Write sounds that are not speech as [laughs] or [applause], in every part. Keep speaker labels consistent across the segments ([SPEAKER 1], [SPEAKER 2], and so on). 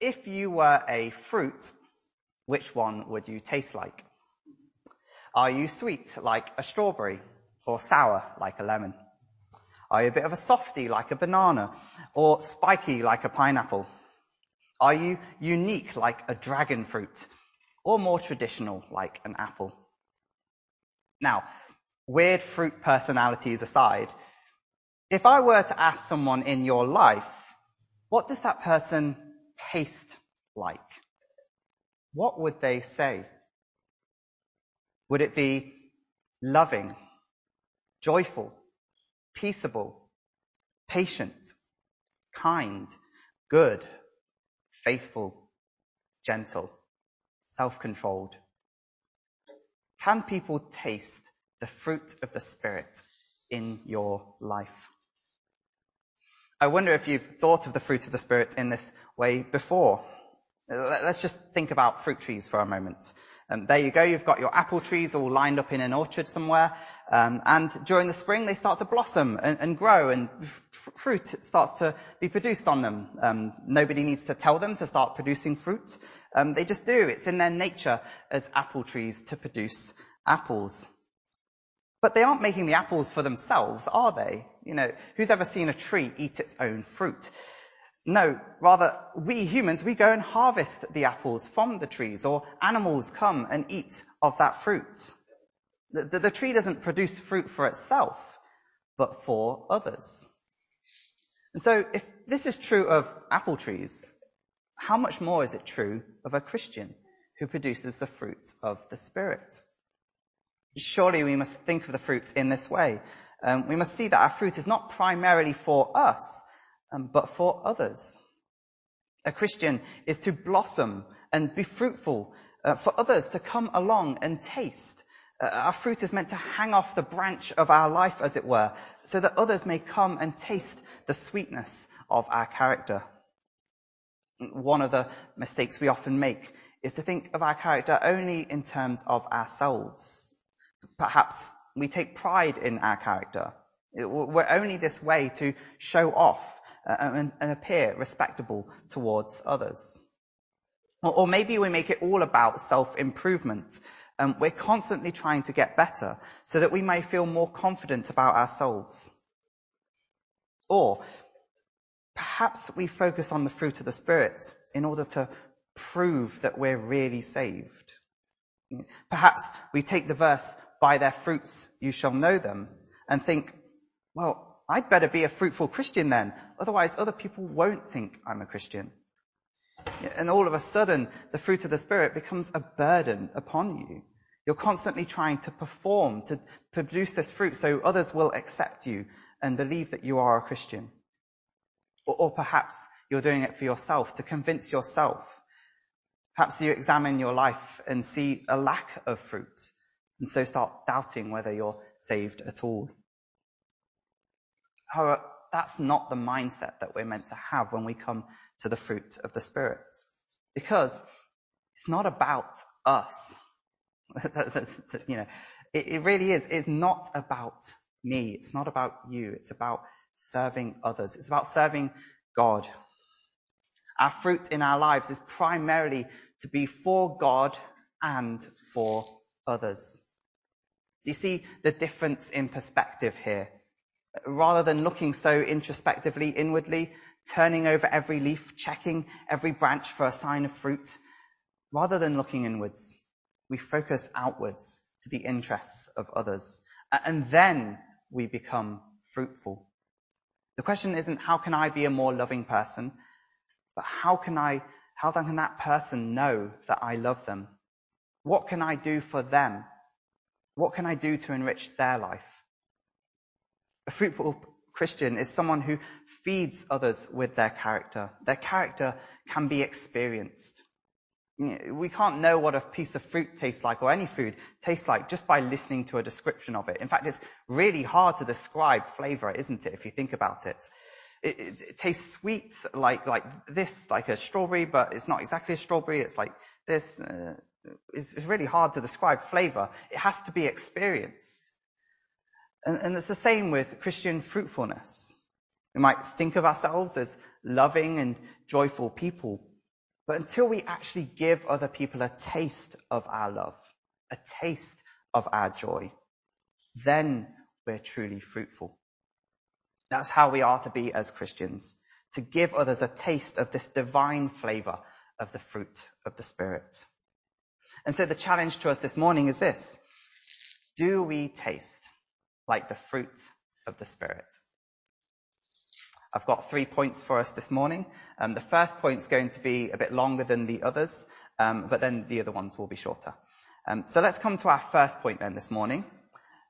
[SPEAKER 1] if you were a fruit, which one would you taste like? Are you sweet like a strawberry or sour like a lemon? Are you a bit of a softy like a banana or spiky like a pineapple? Are you unique like a dragon fruit or more traditional like an apple? Now, weird fruit personalities aside, if I were to ask someone in your life, what does that person taste like? What would they say? Would it be loving, joyful, peaceable, patient, kind, good, faithful, gentle, self-controlled? Can people taste the fruit of the Spirit in your life? I wonder if you've thought of the fruit of the Spirit in this way before. Let's just think about fruit trees for a moment. Um, there you go. You've got your apple trees all lined up in an orchard somewhere. Um, and during the spring, they start to blossom and, and grow and f- fruit starts to be produced on them. Um, nobody needs to tell them to start producing fruit. Um, they just do. It's in their nature as apple trees to produce apples. But they aren't making the apples for themselves, are they? You know, who's ever seen a tree eat its own fruit? No, rather, we humans, we go and harvest the apples from the trees, or animals come and eat of that fruit. The, the, the tree doesn't produce fruit for itself, but for others. And so, if this is true of apple trees, how much more is it true of a Christian who produces the fruit of the Spirit? Surely we must think of the fruit in this way. Um, we must see that our fruit is not primarily for us, um, but for others. A Christian is to blossom and be fruitful uh, for others to come along and taste. Uh, our fruit is meant to hang off the branch of our life, as it were, so that others may come and taste the sweetness of our character. One of the mistakes we often make is to think of our character only in terms of ourselves. Perhaps we take pride in our character. We're only this way to show off uh, and, appear respectable towards others. Or, or, maybe we make it all about self-improvement. Um, we're constantly trying to get better so that we may feel more confident about ourselves. Or perhaps we focus on the fruit of the Spirit in order to prove that we're really saved. Perhaps we take the verse, by their fruits you shall know them, and think, well, I'd better be a fruitful Christian then. Otherwise other people won't think I'm a Christian. And all of a sudden, the fruit of the Spirit becomes a burden upon you. You're constantly trying to perform, to produce this fruit so others will accept you and believe that you are a Christian. Or, or perhaps you're doing it for yourself, to convince yourself. Perhaps you examine your life and see a lack of fruit, and so start doubting whether you're saved at all. However, that's not the mindset that we're meant to have when we come to the fruit of the Spirit. Because it's not about us. [laughs] you know, it, it really is. It's not about me. It's not about you. It's about serving others. It's about serving God. Our fruit in our lives is primarily to be for God and for others. You see the difference in perspective here rather than looking so introspectively inwardly, turning over every leaf, checking every branch for a sign of fruit, rather than looking inwards, we focus outwards to the interests of others. And then we become fruitful. The question isn't how can I be a more loving person, but how can I, how can that person know that I love them? What can I do for them? What can I do to enrich their life? A fruitful Christian is someone who feeds others with their character. Their character can be experienced. We can't know what a piece of fruit tastes like or any food tastes like just by listening to a description of it. In fact, it's really hard to describe flavor, isn't it, if you think about it? It, it, it tastes sweet like, like this, like a strawberry, but it's not exactly a strawberry. It's like this. Uh, it's really hard to describe flavor. It has to be experienced. And, and it's the same with Christian fruitfulness. We might think of ourselves as loving and joyful people, But until we actually give other people a taste of our love, a taste of our joy, then we're truly fruitful. That's how we are to be as Christians, to give others a taste of this divine flavor of the fruit of the Spirit. And so the challenge to us this morning is this. Do we taste like the fruit of the Spirit? I've got three points for us this morning. Um, the first point is going to be a bit longer than the others, um, but then the other ones will be shorter. Um, so let's come to our first point then this morning.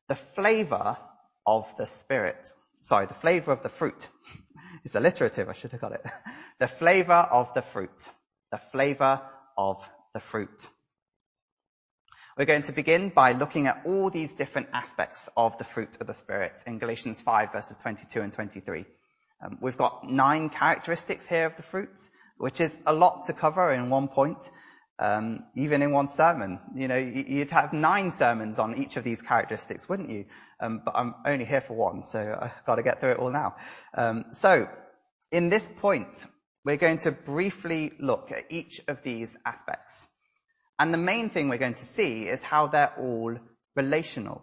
[SPEAKER 1] The flavor of the Spirit. Sorry, the flavor of the fruit. [laughs] it's alliterative, I should have got it. [laughs] the flavor of the fruit. The flavor of the fruit. We're going to begin by looking at all these different aspects of the fruit of the Spirit in Galatians 5 verses 22 and 23. Um, we've got nine characteristics here of the fruit, which is a lot to cover in one point, um, even in one sermon. You know, you'd have nine sermons on each of these characteristics, wouldn't you? Um, but I'm only here for one, so I've got to get through it all now. Um, so, in this point, we're going to briefly look at each of these aspects. And the main thing we're going to see is how they're all relational.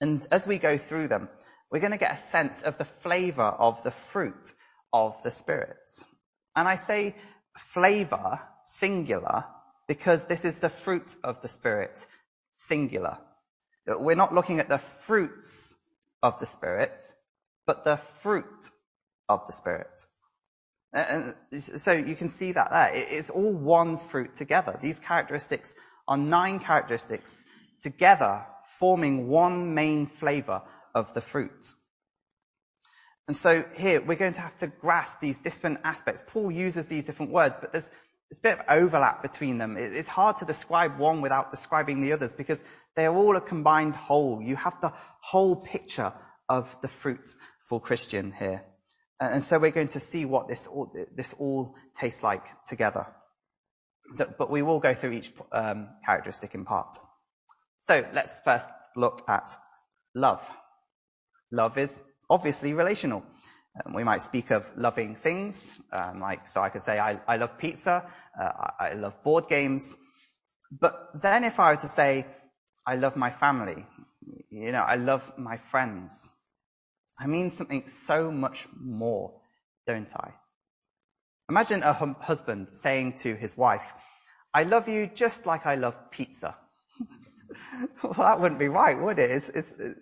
[SPEAKER 1] And as we go through them, we're going to get a sense of the flavor of the fruit of the Spirit. And I say flavor, singular, because this is the fruit of the Spirit, singular. We're not looking at the fruits of the Spirit, but the fruit of the Spirit. So you can see that there. It's all one fruit together. These characteristics are nine characteristics together forming one main flavor of the fruit. And so here we're going to have to grasp these different aspects. Paul uses these different words, but there's, there's a bit of overlap between them. It's hard to describe one without describing the others because they're all a combined whole. You have the whole picture of the fruit for Christian here. And so we're going to see what this all, this all tastes like together. So, but we will go through each um, characteristic in part. So let's first look at love. Love is obviously relational. Um, we might speak of loving things, um, like so I could say I, love pizza, uh, I love board games. But then if I were to say I love my family, you know, I love my friends, I mean something so much more, don't I? Imagine a hum- husband saying to his wife, I love you just like I love pizza. [laughs] well, that wouldn't be right, would it? It's, it's, uh,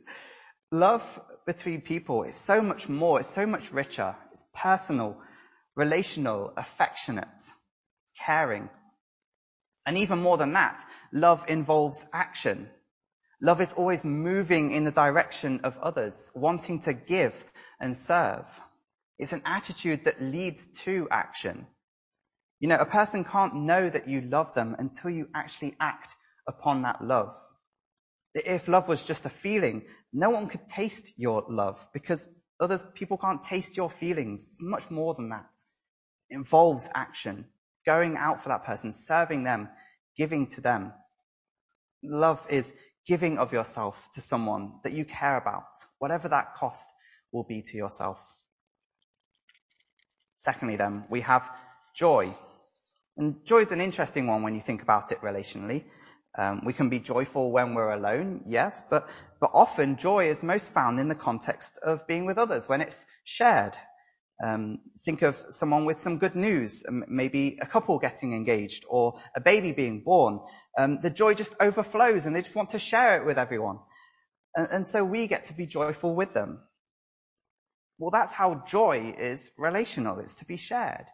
[SPEAKER 1] love between people is so much more, it's so much richer, it's personal, relational, affectionate, caring. And even more than that, love involves action. Love is always moving in the direction of others, wanting to give and serve. It's an attitude that leads to action. You know, a person can't know that you love them until you actually act upon that love. If love was just a feeling, no one could taste your love because others, people can't taste your feelings. It's much more than that. It involves action, going out for that person, serving them, giving to them. Love is giving of yourself to someone that you care about, whatever that cost will be to yourself. Secondly then, we have joy. And joy is an interesting one when you think about it relationally. Um, we can be joyful when we're alone, yes, but, but often joy is most found in the context of being with others, when it's shared. Um, think of someone with some good news, maybe a couple getting engaged or a baby being born. Um, the joy just overflows and they just want to share it with everyone. And, so we get to be joyful with them. Well, that's how joy is relational. It's to be shared.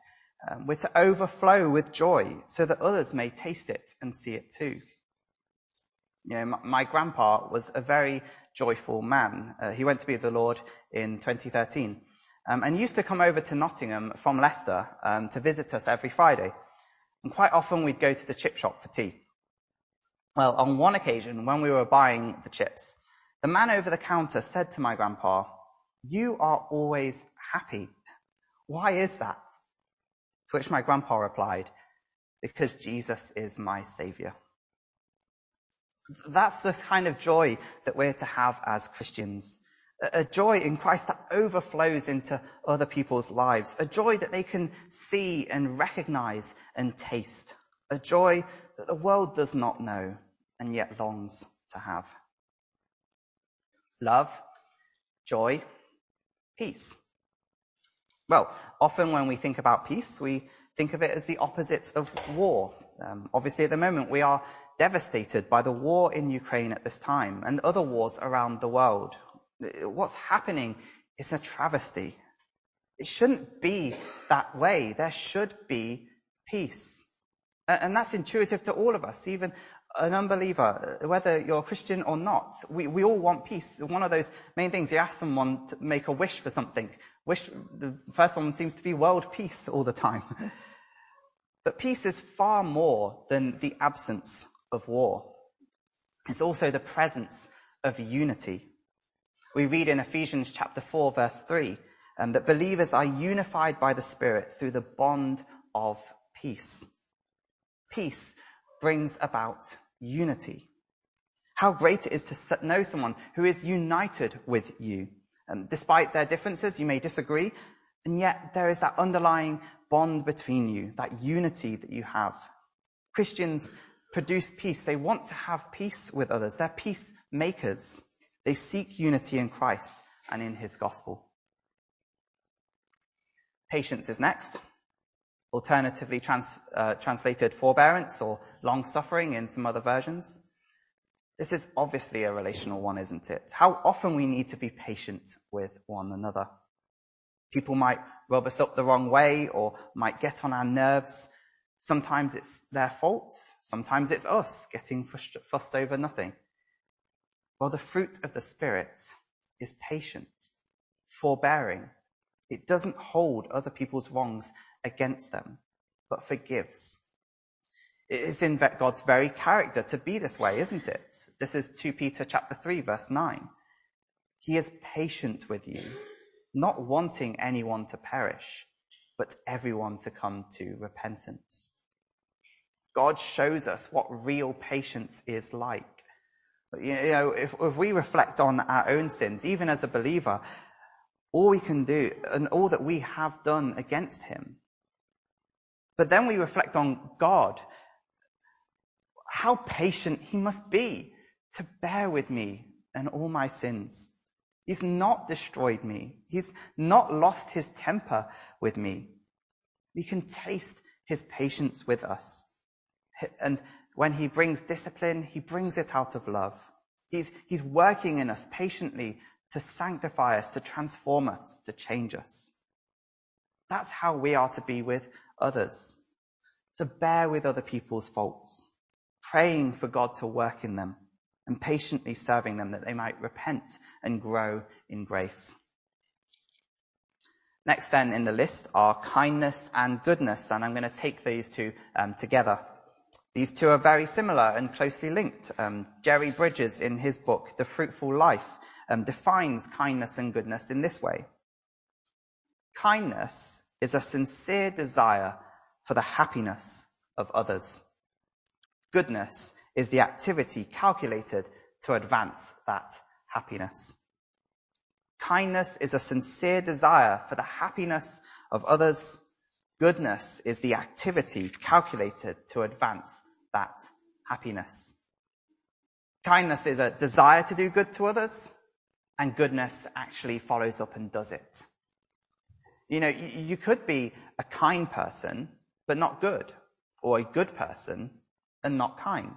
[SPEAKER 1] Um, we're to overflow with joy so that others may taste it and see it too. You know, my, my grandpa was a very joyful man. Uh, he went to be with the Lord in 2013. Um, and used to come over to Nottingham from Leicester um, to visit us every Friday. And quite often we'd go to the chip shop for tea. Well, on one occasion, when we were buying the chips, the man over the counter said to my grandpa, you are always happy. Why is that? To which my grandpa replied, because Jesus is my savior. That's the kind of joy that we're to have as Christians. A joy in Christ that overflows into other people's lives. A joy that they can see and recognize and taste. A joy that the world does not know and yet longs to have. Love, joy, peace. Well, often when we think about peace, we think of it as the opposite of war. Um, obviously, at the moment, we are devastated by the war in Ukraine at this time and other wars around the world. What's happening is a travesty. It shouldn't be that way. There should be peace. And that's intuitive to all of us, even an unbeliever, whether you're Christian or not. We, we all want peace. One of those main things, you ask someone to make a wish for something. Wish, the first one seems to be world peace all the time. [laughs] but peace is far more than the absence of war. It's also the presence of unity. We read in Ephesians chapter 4 verse 3 um, that believers are unified by the Spirit through the bond of peace. Peace brings about unity. How great it is to know someone who is united with you. Um, despite their differences, you may disagree, and yet there is that underlying bond between you, that unity that you have. Christians produce peace. They want to have peace with others. They're peacemakers. They seek unity in Christ and in his gospel. Patience is next. Alternatively trans, uh, translated forbearance or long suffering in some other versions. This is obviously a relational one, isn't it? How often we need to be patient with one another. People might rub us up the wrong way or might get on our nerves. Sometimes it's their fault. Sometimes it's us getting fussed over nothing. Well, the fruit of the Spirit is patient, forbearing. It doesn't hold other people's wrongs against them, but forgives. It is in God's very character to be this way, isn't it? This is 2 Peter chapter 3 verse 9. He is patient with you, not wanting anyone to perish, but everyone to come to repentance. God shows us what real patience is like. You know, if, if we reflect on our own sins, even as a believer, all we can do and all that we have done against him. But then we reflect on God, how patient he must be to bear with me and all my sins. He's not destroyed me. He's not lost his temper with me. We can taste his patience with us. And when he brings discipline, he brings it out of love. He's, he's working in us patiently to sanctify us, to transform us, to change us. That's how we are to be with others. To bear with other people's faults, praying for God to work in them and patiently serving them that they might repent and grow in grace. Next then in the list are kindness and goodness, and I'm going to take these two um, together. These two are very similar and closely linked. Um, Jerry Bridges, in his book, The Fruitful Life, um, defines kindness and goodness in this way. Kindness is a sincere desire for the happiness of others. Goodness is the activity calculated to advance that happiness. Kindness is a sincere desire for the happiness of others. Goodness is the activity calculated to advance that happiness. Kindness is a desire to do good to others, and goodness actually follows up and does it. You know, you, could be a kind person, but not good, or a good person and not kind.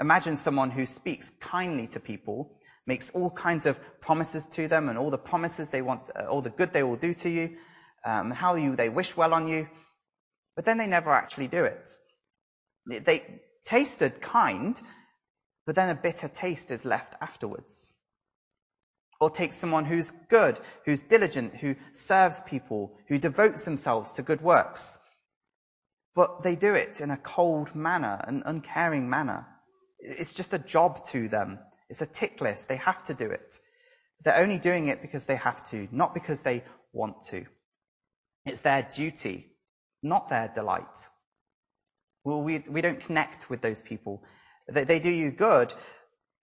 [SPEAKER 1] Imagine someone who speaks kindly to people, makes all kinds of promises to them and all the promises they want, uh, all the good they will do to you, um, how you, they wish well on you, but then they never actually do it. They tasted kind, but then a bitter taste is left afterwards. Or take someone who's good, who's diligent, who serves people, who devotes themselves to good works. But they do it in a cold manner, an uncaring manner. It's just a job to them. It's a tick list. They have to do it. They're only doing it because they have to, not because they want to. It's their duty, not their delight. Well, we, we don't connect with those people. They, they do you good,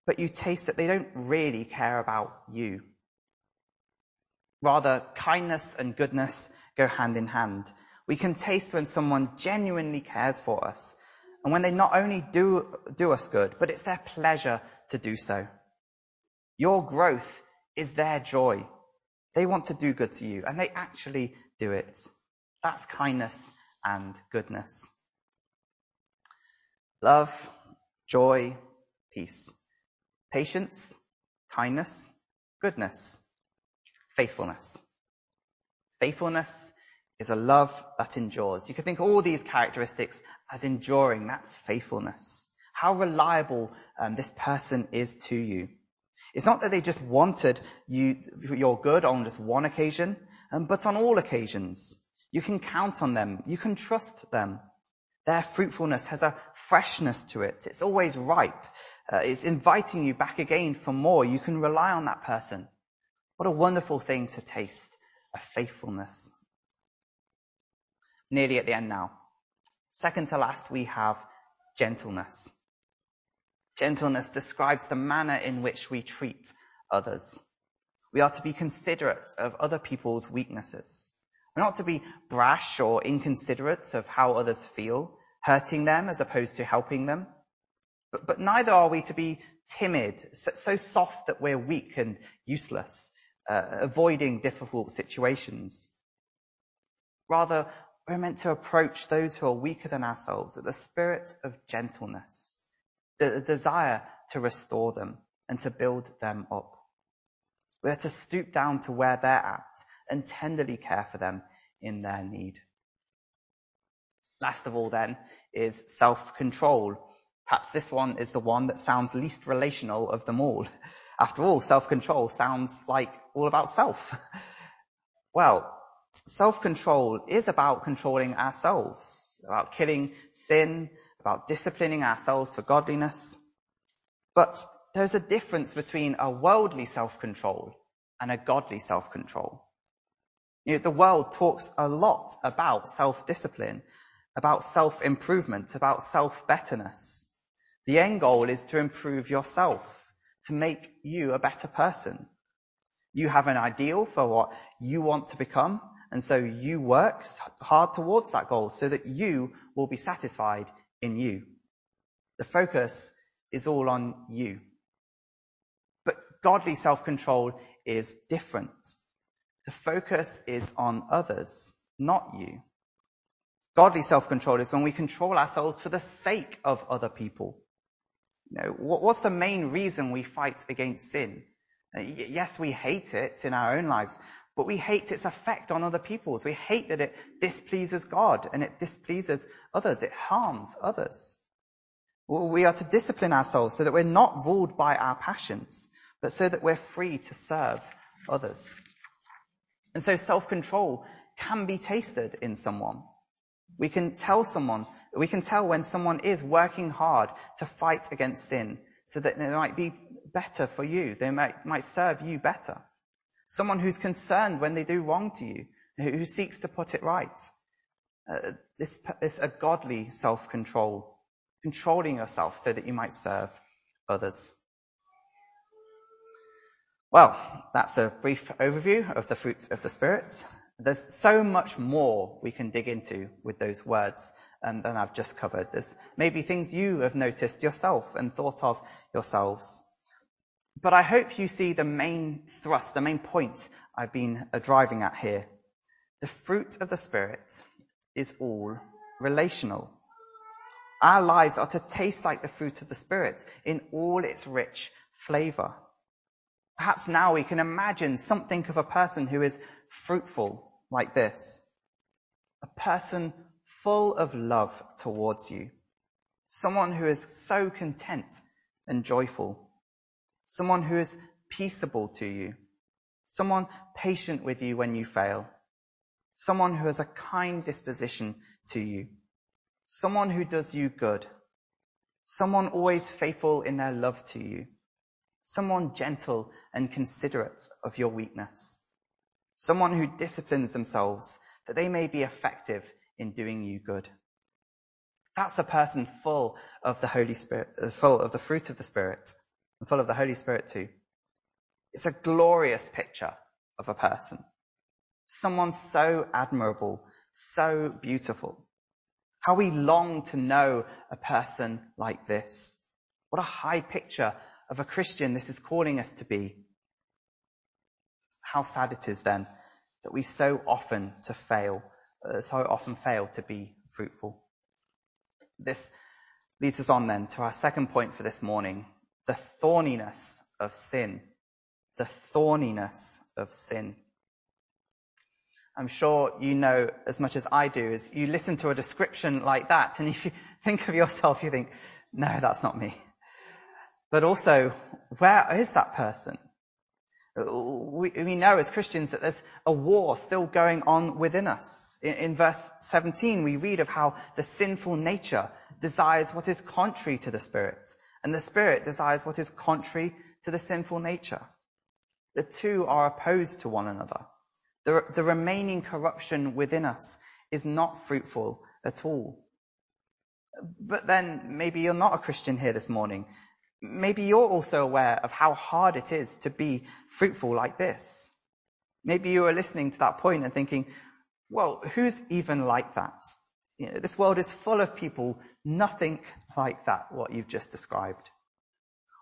[SPEAKER 1] but you taste that they don't really care about you. Rather, kindness and goodness go hand in hand. We can taste when someone genuinely cares for us and when they not only do, do us good, but it's their pleasure to do so. Your growth is their joy. They want to do good to you and they actually do it. That's kindness and goodness. Love, joy, peace, patience, kindness, goodness, faithfulness. Faithfulness is a love that endures. You can think all these characteristics as enduring. That's faithfulness. How reliable um, this person is to you. It's not that they just wanted you, your good on just one occasion, um, but on all occasions. You can count on them. You can trust them. Their fruitfulness has a freshness to it. It's always ripe. Uh, it's inviting you back again for more. You can rely on that person. What a wonderful thing to taste, a faithfulness. Nearly at the end now. Second to last, we have gentleness. Gentleness describes the manner in which we treat others. We are to be considerate of other people's weaknesses. We're not to be brash or inconsiderate of how others feel, hurting them as opposed to helping them. But, neither are we to be timid, so, so soft that we're weak and useless, uh, avoiding difficult situations. Rather, we're meant to approach those who are weaker than ourselves with a spirit of gentleness, the desire to restore them and to build them up. We are to stoop down to where they're at and tenderly care for them in their need. Last of all then is self-control. Perhaps this one is the one that sounds least relational of them all. After all, self-control sounds like all about self. [laughs] Well, self-control is about controlling ourselves, about killing sin, about disciplining ourselves for godliness. But there's a difference between a worldly self-control and a godly self-control. You know, the world talks a lot about self-discipline, about self-improvement, about self-betterness. The end goal is to improve yourself, to make you a better person. You have an ideal for what you want to become, and so you work hard towards that goal so that you will be satisfied in you. The focus is all on you. But godly self-control is different. The focus is on others, not you. Godly self-control is when we control ourselves for the sake of other people. You know, what's the main reason we fight against sin? Uh, yes, we hate it in our own lives, but we hate its effect on other people's. We hate that it displeases God and it displeases others. It harms others. We are to discipline ourselves so that we're not ruled by our passions, but so that we're free to serve others. And so self-control can be tasted in someone. We can tell someone, we can tell when someone is working hard to fight against sin so that they might be better for you. They might, might serve you better. Someone who's concerned when they do wrong to you, who seeks to put it right. Uh, this is a godly self-control, controlling yourself so that you might serve others. Well, that's a brief overview of the fruits of the Spirit. There's so much more we can dig into with those words um, than I've just covered. There's maybe things you have noticed yourself and thought of yourselves. But I hope you see the main thrust, the main point I've been uh, driving at here. The fruit of the Spirit is all relational. Our lives are to taste like the fruit of the Spirit in all its rich flavor. Perhaps now we can imagine something of a person who is fruitful like this. A person full of love towards you. Someone who is so content and joyful. Someone who is peaceable to you. Someone patient with you when you fail. Someone who has a kind disposition to you. Someone who does you good. Someone always faithful in their love to you someone gentle and considerate of your weakness, someone who disciplines themselves that they may be effective in doing you good. That's a person full of the Holy Spirit, uh, full of the fruit of the Spirit, and full of the Holy Spirit too. It's a glorious picture of a person. Someone so admirable, so beautiful. How we long to know a person like this. What a high picture of a Christian this is calling us to be. How sad it is then that we so often to fail, uh, so often fail to be fruitful. This leads us on then to our second point for this morning, the thorniness of sin. The thorniness of sin. I'm sure you know as much as I do is you listen to a description like that and [laughs] if you think of yourself, you think, no, that's not me. But also, where is that person? We, know as Christians that there's a war still going on within us. In, in, verse 17, we read of how the sinful nature desires what is contrary to the Spirit, and the Spirit desires what is contrary to the sinful nature. The two are opposed to one another. The, the remaining corruption within us is not fruitful at all. But then maybe you're not a Christian here this morning. Maybe you're also aware of how hard it is to be fruitful like this. Maybe you are listening to that point and thinking, well, who's even like that? You know, this world is full of people, nothing like that, what you've just described.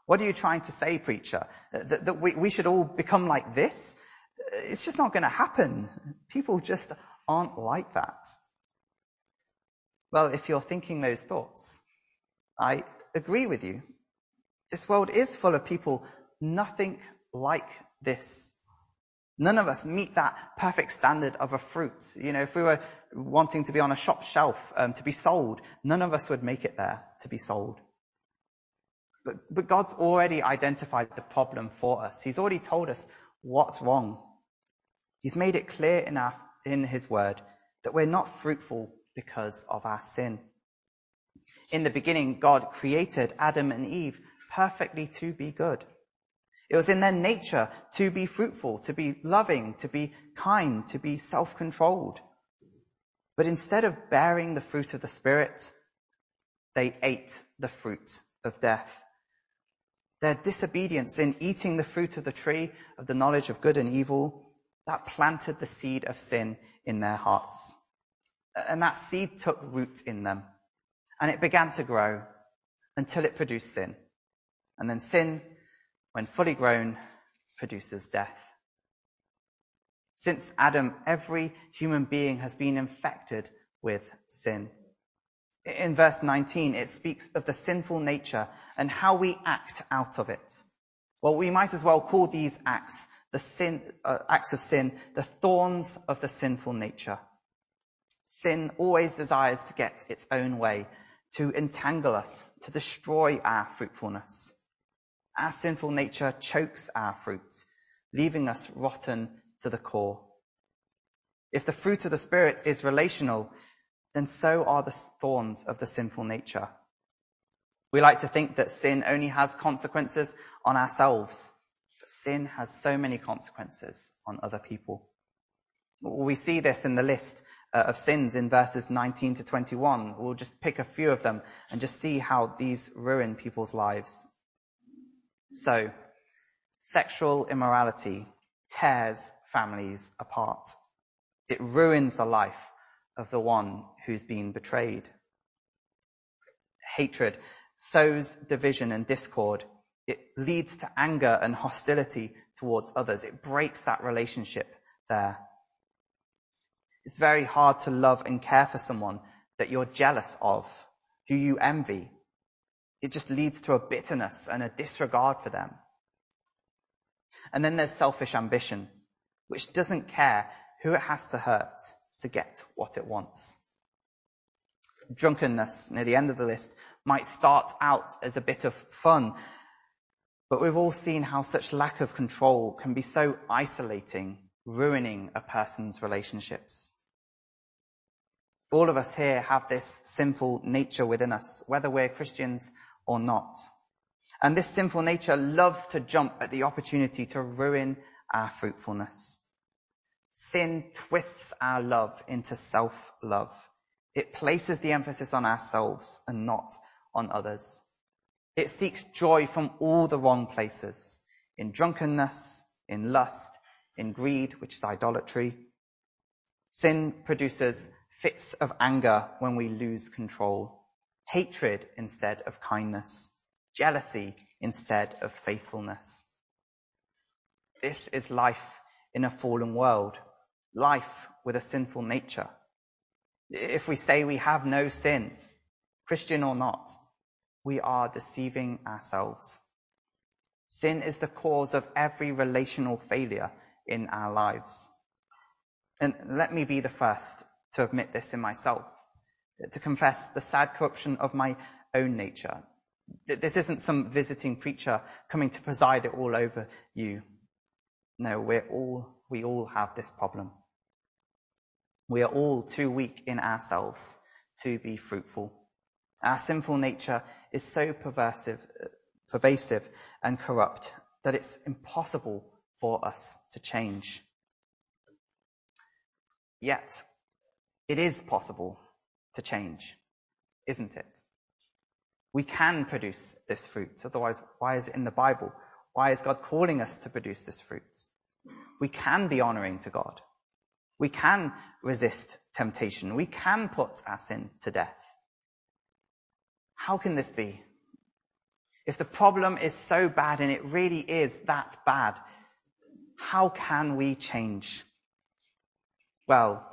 [SPEAKER 1] What are you trying to say, preacher? That, that we, we should all become like this? It's just not going to happen. People just aren't like that. Well, if you're thinking those thoughts, I agree with you. This world is full of people nothing like this. None of us meet that perfect standard of a fruit. You know, if we were wanting to be on a shop shelf um, to be sold, none of us would make it there to be sold. But, but God's already identified the problem for us. He's already told us what's wrong. He's made it clear in, our, in His Word that we're not fruitful because of our sin. In the beginning, God created Adam and Eve perfectly to be good. It was in their nature to be fruitful, to be loving, to be kind, to be self-controlled. But instead of bearing the fruit of the Spirit, they ate the fruit of death. Their disobedience in eating the fruit of the tree of the knowledge of good and evil that planted the seed of sin in their hearts. And that seed took root in them. And it began to grow until it produced sin. And then sin, when fully grown, produces death. Since Adam, every human being has been infected with sin. In verse 19, it speaks of the sinful nature and how we act out of it. Well, we might as well call these acts the sin, uh, acts of sin, the thorns of the sinful nature. Sin always desires to get its own way, to entangle us, to destroy our fruitfulness. Our sinful nature chokes our fruit, leaving us rotten to the core. If the fruit of the Spirit is relational, then so are the thorns of the sinful nature. We like to think that sin only has consequences on ourselves but sin has so many consequences on other people. We see this in the list uh, of sins in verses 19 to 21. We'll just pick a few of them and just see how these ruin people's lives. So, sexual immorality tears families apart. It ruins the life of the one who's been betrayed. Hatred sows division and discord it leads to anger and hostility towards others. It breaks that relationship there. It's very hard to love and care for someone that you're jealous of, who you envy. It just leads to a bitterness and a disregard for them. And then there's selfish ambition, which doesn't care who it has to hurt to get what it wants. Drunkenness, near the end of the list, might start out as a bit of fun but we've all seen how such lack of control can be so isolating, ruining a person's relationships. All of us here have this sinful nature within us, whether we're Christians or not. And this sinful nature loves to jump at the opportunity to ruin our fruitfulness. Sin twists our love into self-love. It places the emphasis on ourselves and not on others. It seeks joy from all the wrong places. In drunkenness, in lust, in greed, which is idolatry, Sin produces fits of anger when we lose control, hatred instead of kindness, jealousy instead of faithfulness. This is life in a fallen world, life with a sinful nature. If we say we have no sin, Christian or not, we are deceiving ourselves. Sin is the cause of every relational failure in our lives. And let me be the first to admit this in myself, to confess the sad corruption of my own nature. This isn't some visiting preacher coming to preside it all over you. No, we're all, we all have this problem. We are all too weak in ourselves to be fruitful. Our sinful nature is so perversive, pervasive and corrupt that it's impossible for us to change. Yet, it is possible to change, isn't it? We can produce this fruit. Otherwise, why is it in the Bible? Why is God calling us to produce this fruit? We can be honoring to God. We can resist temptation. We can put our sin to death. How can this be? If the problem is so bad and it really is that bad, how can we change? Well,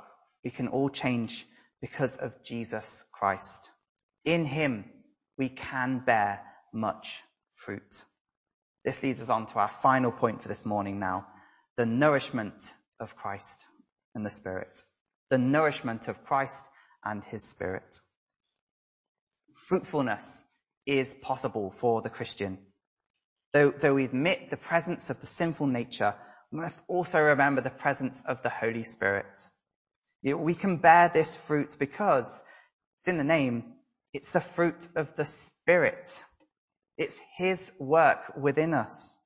[SPEAKER 1] we can all change because of Jesus Christ. In Him, we can bear much fruit. This leads us on to our final point for this morning now. The nourishment of Christ and the Spirit. The nourishment of Christ and His Spirit. Fruitfulness is possible for the Christian. Though, though we admit the presence of the sinful nature, we must also remember the presence of the Holy Spirit. We can bear this fruit because it's in the name. It's the fruit of the Spirit. It's His work within us.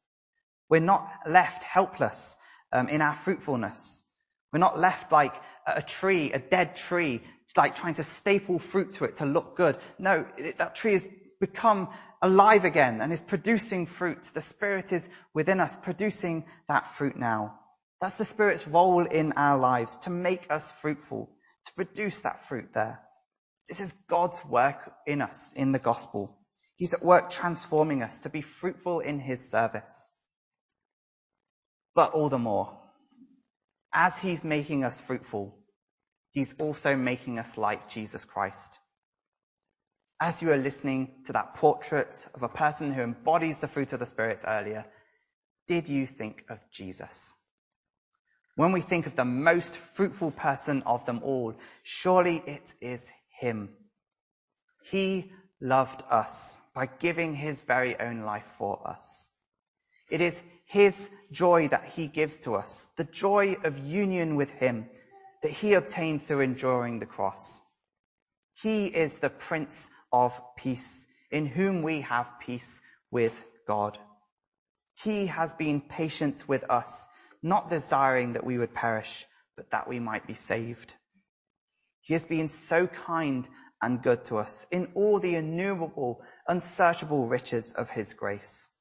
[SPEAKER 1] We're not left helpless um, in our fruitfulness. We're not left like a tree, a dead tree, like trying to staple fruit to it to look good. No, it, that tree has become alive again and is producing fruit. The Spirit is within us producing that fruit now. That's the Spirit's role in our lives to make us fruitful, to produce that fruit there. This is God's work in us in the gospel. He's at work transforming us to be fruitful in His service. But all the more, as He's making us fruitful, He's also making us like Jesus Christ. As you are listening to that portrait of a person who embodies the fruit of the Spirit earlier, did you think of Jesus? When we think of the most fruitful person of them all, surely it is Him. He loved us by giving His very own life for us. It is His joy that He gives to us, the joy of union with Him that He obtained through enduring the cross. He is the Prince of Peace, in whom we have peace with God. He has been patient with us, not desiring that we would perish, but that we might be saved. He has been so kind and good to us in all the innumerable, unsearchable riches of His grace.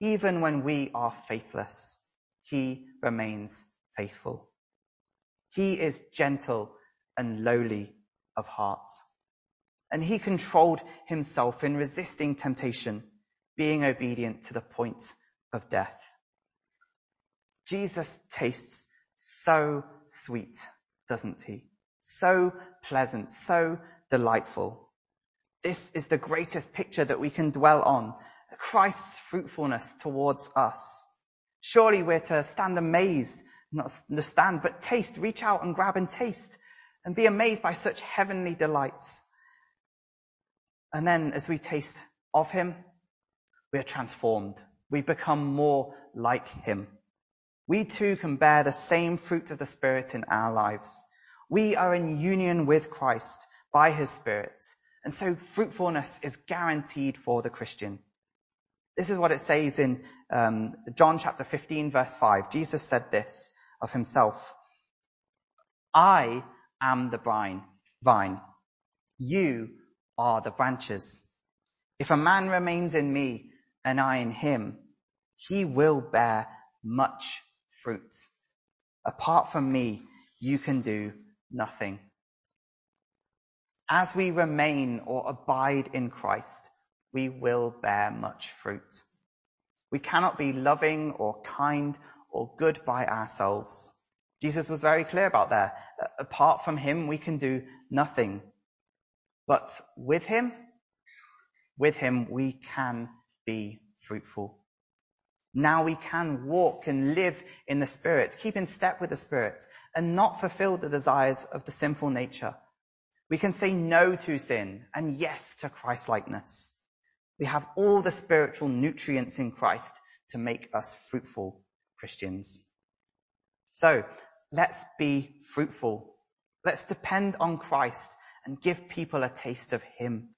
[SPEAKER 1] Even when we are faithless, He remains faithful. He is gentle and lowly of heart. And He controlled Himself in resisting temptation, being obedient to the point of death. Jesus tastes so sweet, doesn't He? So pleasant, so delightful. This is the greatest picture that we can dwell on. Christ's fruitfulness towards us. Surely we're to stand amazed, not understand, but taste, reach out and grab and taste and be amazed by such heavenly delights. And then as we taste of Him, we are transformed. We become more like Him. We too can bear the same fruit of the Spirit in our lives. We are in union with Christ by his Spirit. And so fruitfulness is guaranteed for the Christian. This is what it says in um, John chapter 15 verse 5. Jesus said this of himself. I am the vine, vine. You are the branches. If a man remains in me and I in him, he will bear much fruit. Apart from me, you can do nothing. As we remain or abide in Christ, we will bear much fruit. We cannot be loving or kind or good by ourselves. Jesus was very clear about that. Apart from him, we can do nothing. But with him, with him, we can be fruitful. Now we can walk and live in the Spirit, keep in step with the Spirit, and not fulfill the desires of the sinful nature. We can say no to sin and yes to Christ-likeness. We have all the spiritual nutrients in Christ to make us fruitful Christians. So let's be fruitful. Let's depend on Christ and give people a taste of Him.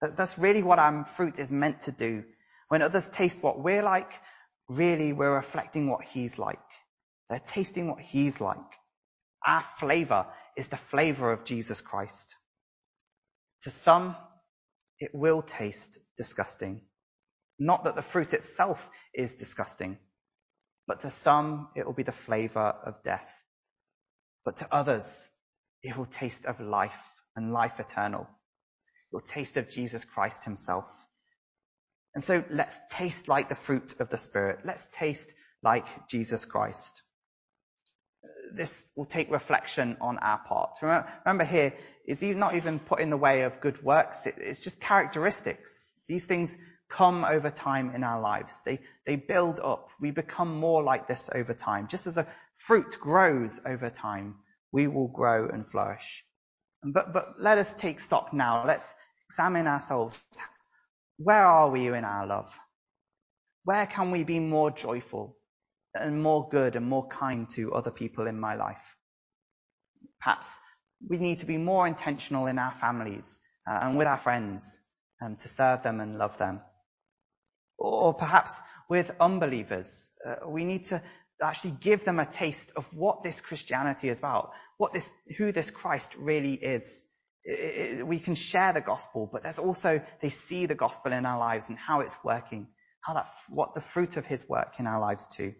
[SPEAKER 1] That's really what our fruit is meant to do. When others taste what we're like, really we're reflecting what He's like. They're tasting what He's like. Our flavor is the flavor of Jesus Christ. To some, it will taste disgusting. Not that the fruit itself is disgusting, but to some, it will be the flavor of death. But to others, it will taste of life and life eternal. It will taste of Jesus Christ himself. And so let's taste like the fruit of the Spirit. Let's taste like Jesus Christ this will take reflection on our part. Remember here, it's not even put in the way of good works. It's just characteristics. These things come over time in our lives. They, they build up. We become more like this over time. Just as a fruit grows over time, we will grow and flourish. But, but let us take stock now. Let's examine ourselves. Where are we in our love? Where can we be more joyful? and more good and more kind to other people in my life. Perhaps we need to be more intentional in our families uh, and with our friends um, to serve them and love them. Or perhaps with unbelievers, uh, we need to actually give them a taste of what this Christianity is about, what this, who this Christ really is. We can share the gospel, but there's also, they see the gospel in our lives and how it's working, how that, what the fruit of his work in our lives too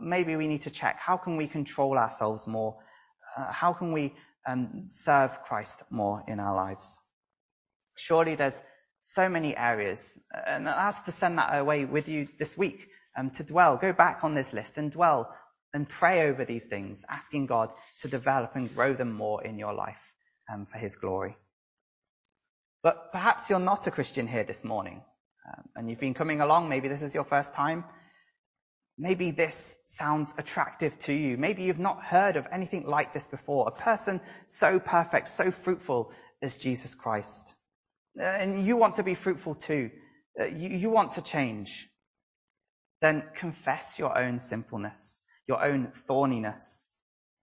[SPEAKER 1] maybe we need to check how can we control ourselves more? Uh, how can we um, serve Christ more in our lives? Surely there's so many areas, and I ask to send that away with you this week um, to dwell. Go back on this list and dwell and pray over these things, asking God to develop and grow them more in your life um, for His glory. But perhaps you're not a Christian here this morning, um, and you've been coming along. Maybe this is your first time. Maybe this sounds attractive to you. Maybe you've not heard of anything like this before. A person so perfect, so fruitful as Jesus Christ. Uh, and you want to be fruitful too. Uh, you, you want to change. Then confess your own sinfulness, your own thorniness.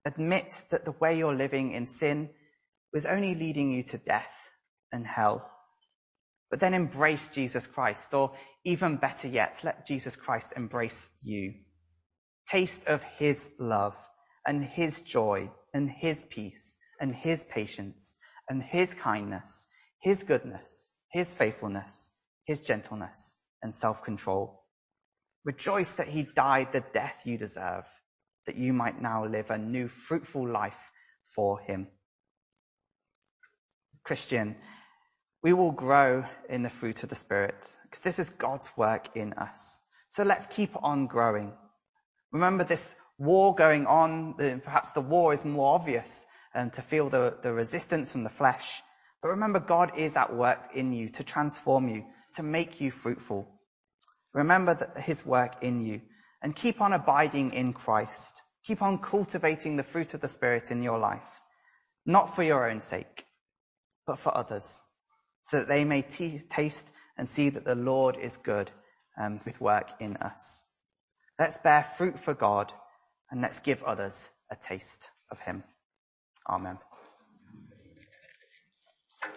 [SPEAKER 1] Admit that the way you're living in sin was only leading you to death and hell. But then embrace Jesus Christ, or even better yet, let Jesus Christ embrace you. Taste of His love and His joy and His peace and His patience and His kindness, His goodness, His faithfulness, His gentleness and self-control. Rejoice that He died the death you deserve, that you might now live a new fruitful life for Him. Christian, we will grow in the fruit of the Spirit because this is God's work in us. So let's keep on growing. Remember this war going on. Perhaps the war is more obvious um, to feel the, the resistance from the flesh. But remember, God is at work in you to transform you, to make you fruitful. Remember his work in you and keep on abiding in Christ. Keep on cultivating the fruit of the Spirit in your life, not for your own sake, but for others so that they may t- taste and see that the Lord is good um, his work in us. Let's bear fruit for God and let's give others a taste of him. Amen.